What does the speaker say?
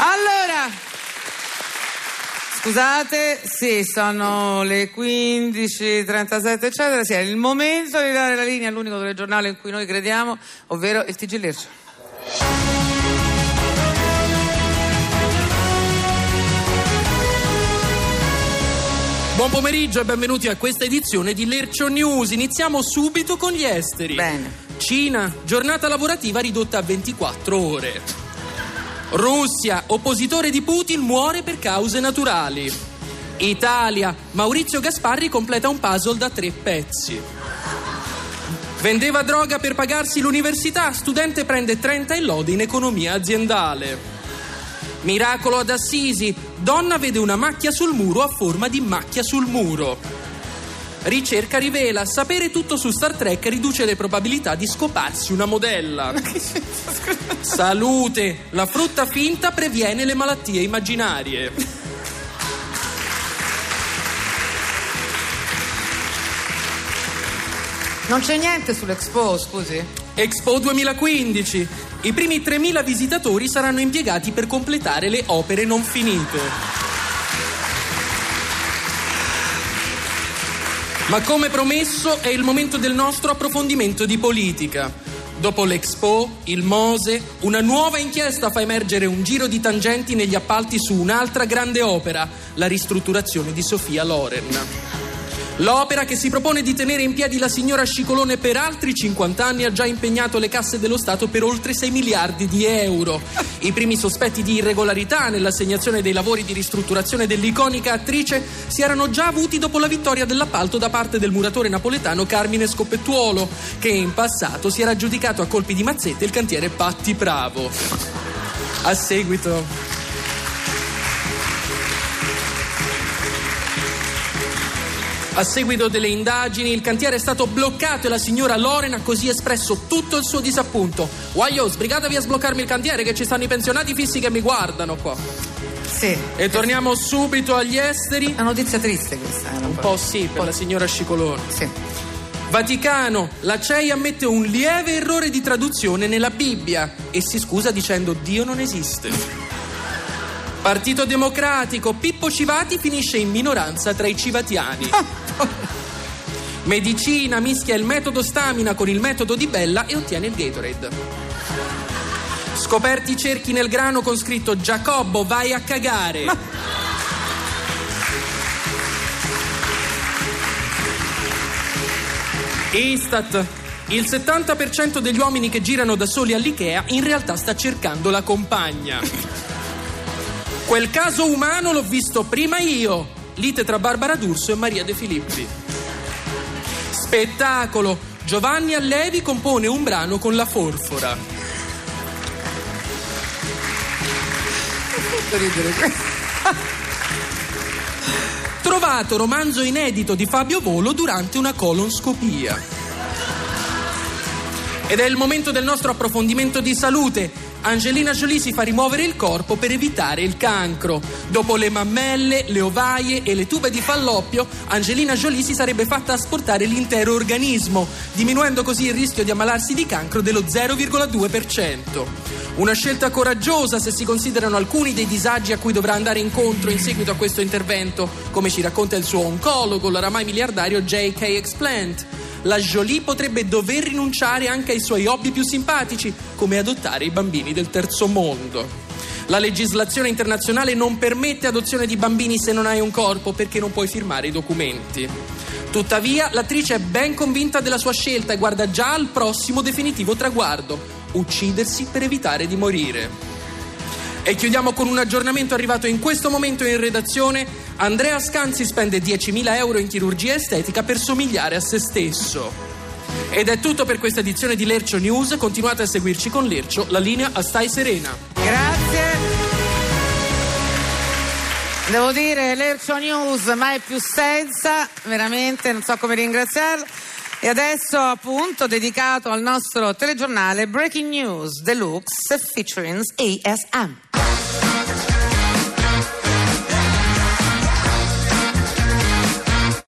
Allora, scusate, sì, sono le 15.37 eccetera, sì, è il momento di dare la linea all'unico telegiornale in cui noi crediamo, ovvero il TG Lercio. Buon pomeriggio e benvenuti a questa edizione di Lercio News. Iniziamo subito con gli esteri. Bene. Cina, giornata lavorativa ridotta a 24 ore. Russia, oppositore di Putin, muore per cause naturali. Italia, Maurizio Gasparri completa un puzzle da tre pezzi. Vendeva droga per pagarsi l'università, studente prende 30 e lode in economia aziendale. Miracolo ad Assisi, donna vede una macchia sul muro a forma di macchia sul muro. Ricerca rivela, sapere tutto su Star Trek riduce le probabilità di scoparsi una modella. Salute, la frutta finta previene le malattie immaginarie. Non c'è niente sull'Expo, scusi? Expo 2015. I primi 3.000 visitatori saranno impiegati per completare le opere non finite. Ma come promesso è il momento del nostro approfondimento di politica. Dopo l'Expo, il Mose, una nuova inchiesta fa emergere un giro di tangenti negli appalti su un'altra grande opera, la ristrutturazione di Sofia Loren. L'opera che si propone di tenere in piedi la signora Scicolone per altri 50 anni ha già impegnato le casse dello Stato per oltre 6 miliardi di euro. I primi sospetti di irregolarità nell'assegnazione dei lavori di ristrutturazione dell'iconica attrice si erano già avuti dopo la vittoria dell'appalto da parte del muratore napoletano Carmine Scoppettuolo, che in passato si era aggiudicato a colpi di mazzette il cantiere Patti Bravo. A seguito A seguito delle indagini, il cantiere è stato bloccato e la signora Loren ha così espresso tutto il suo disappunto. Guaglio, sbrigatevi a sbloccarmi il cantiere che ci stanno i pensionati fissi che mi guardano qua. Sì. E torniamo subito agli esteri. Una notizia triste questa. Un po' sì, per la signora Scicolone. Sì. Vaticano, la CEI ammette un lieve errore di traduzione nella Bibbia e si scusa dicendo Dio non esiste. Partito Democratico, Pippo Civati finisce in minoranza tra i civatiani. Medicina mischia il metodo stamina con il metodo di Bella e ottiene il Gatorade. Scoperti cerchi nel grano con scritto Giacobbo vai a cagare. Istat. Il 70% degli uomini che girano da soli all'Ikea in realtà sta cercando la compagna. Quel caso umano l'ho visto prima io. Lite tra Barbara D'Urso e Maria De Filippi. Spettacolo. Giovanni Allevi compone un brano con la forfora. Trovato romanzo inedito di Fabio Volo durante una colonscopia. Ed è il momento del nostro approfondimento di salute. Angelina Jolie si fa rimuovere il corpo per evitare il cancro. Dopo le mammelle, le ovaie e le tube di falloppio, Angelina Jolie si sarebbe fatta asportare l'intero organismo, diminuendo così il rischio di ammalarsi di cancro dello 0,2%. Una scelta coraggiosa se si considerano alcuni dei disagi a cui dovrà andare incontro in seguito a questo intervento, come ci racconta il suo oncologo, l'oramai miliardario J.K. Explant la Jolie potrebbe dover rinunciare anche ai suoi hobby più simpatici, come adottare i bambini del terzo mondo. La legislazione internazionale non permette adozione di bambini se non hai un corpo perché non puoi firmare i documenti. Tuttavia, l'attrice è ben convinta della sua scelta e guarda già al prossimo definitivo traguardo, uccidersi per evitare di morire. E chiudiamo con un aggiornamento arrivato in questo momento in redazione. Andrea Scanzi spende 10.000 euro in chirurgia estetica per somigliare a se stesso. Ed è tutto per questa edizione di Lercio News. Continuate a seguirci con Lercio, la linea a Stai Serena. Grazie. Devo dire, Lercio News mai più senza, veramente non so come ringraziarlo. E adesso appunto dedicato al nostro telegiornale Breaking News Deluxe featuring ASM.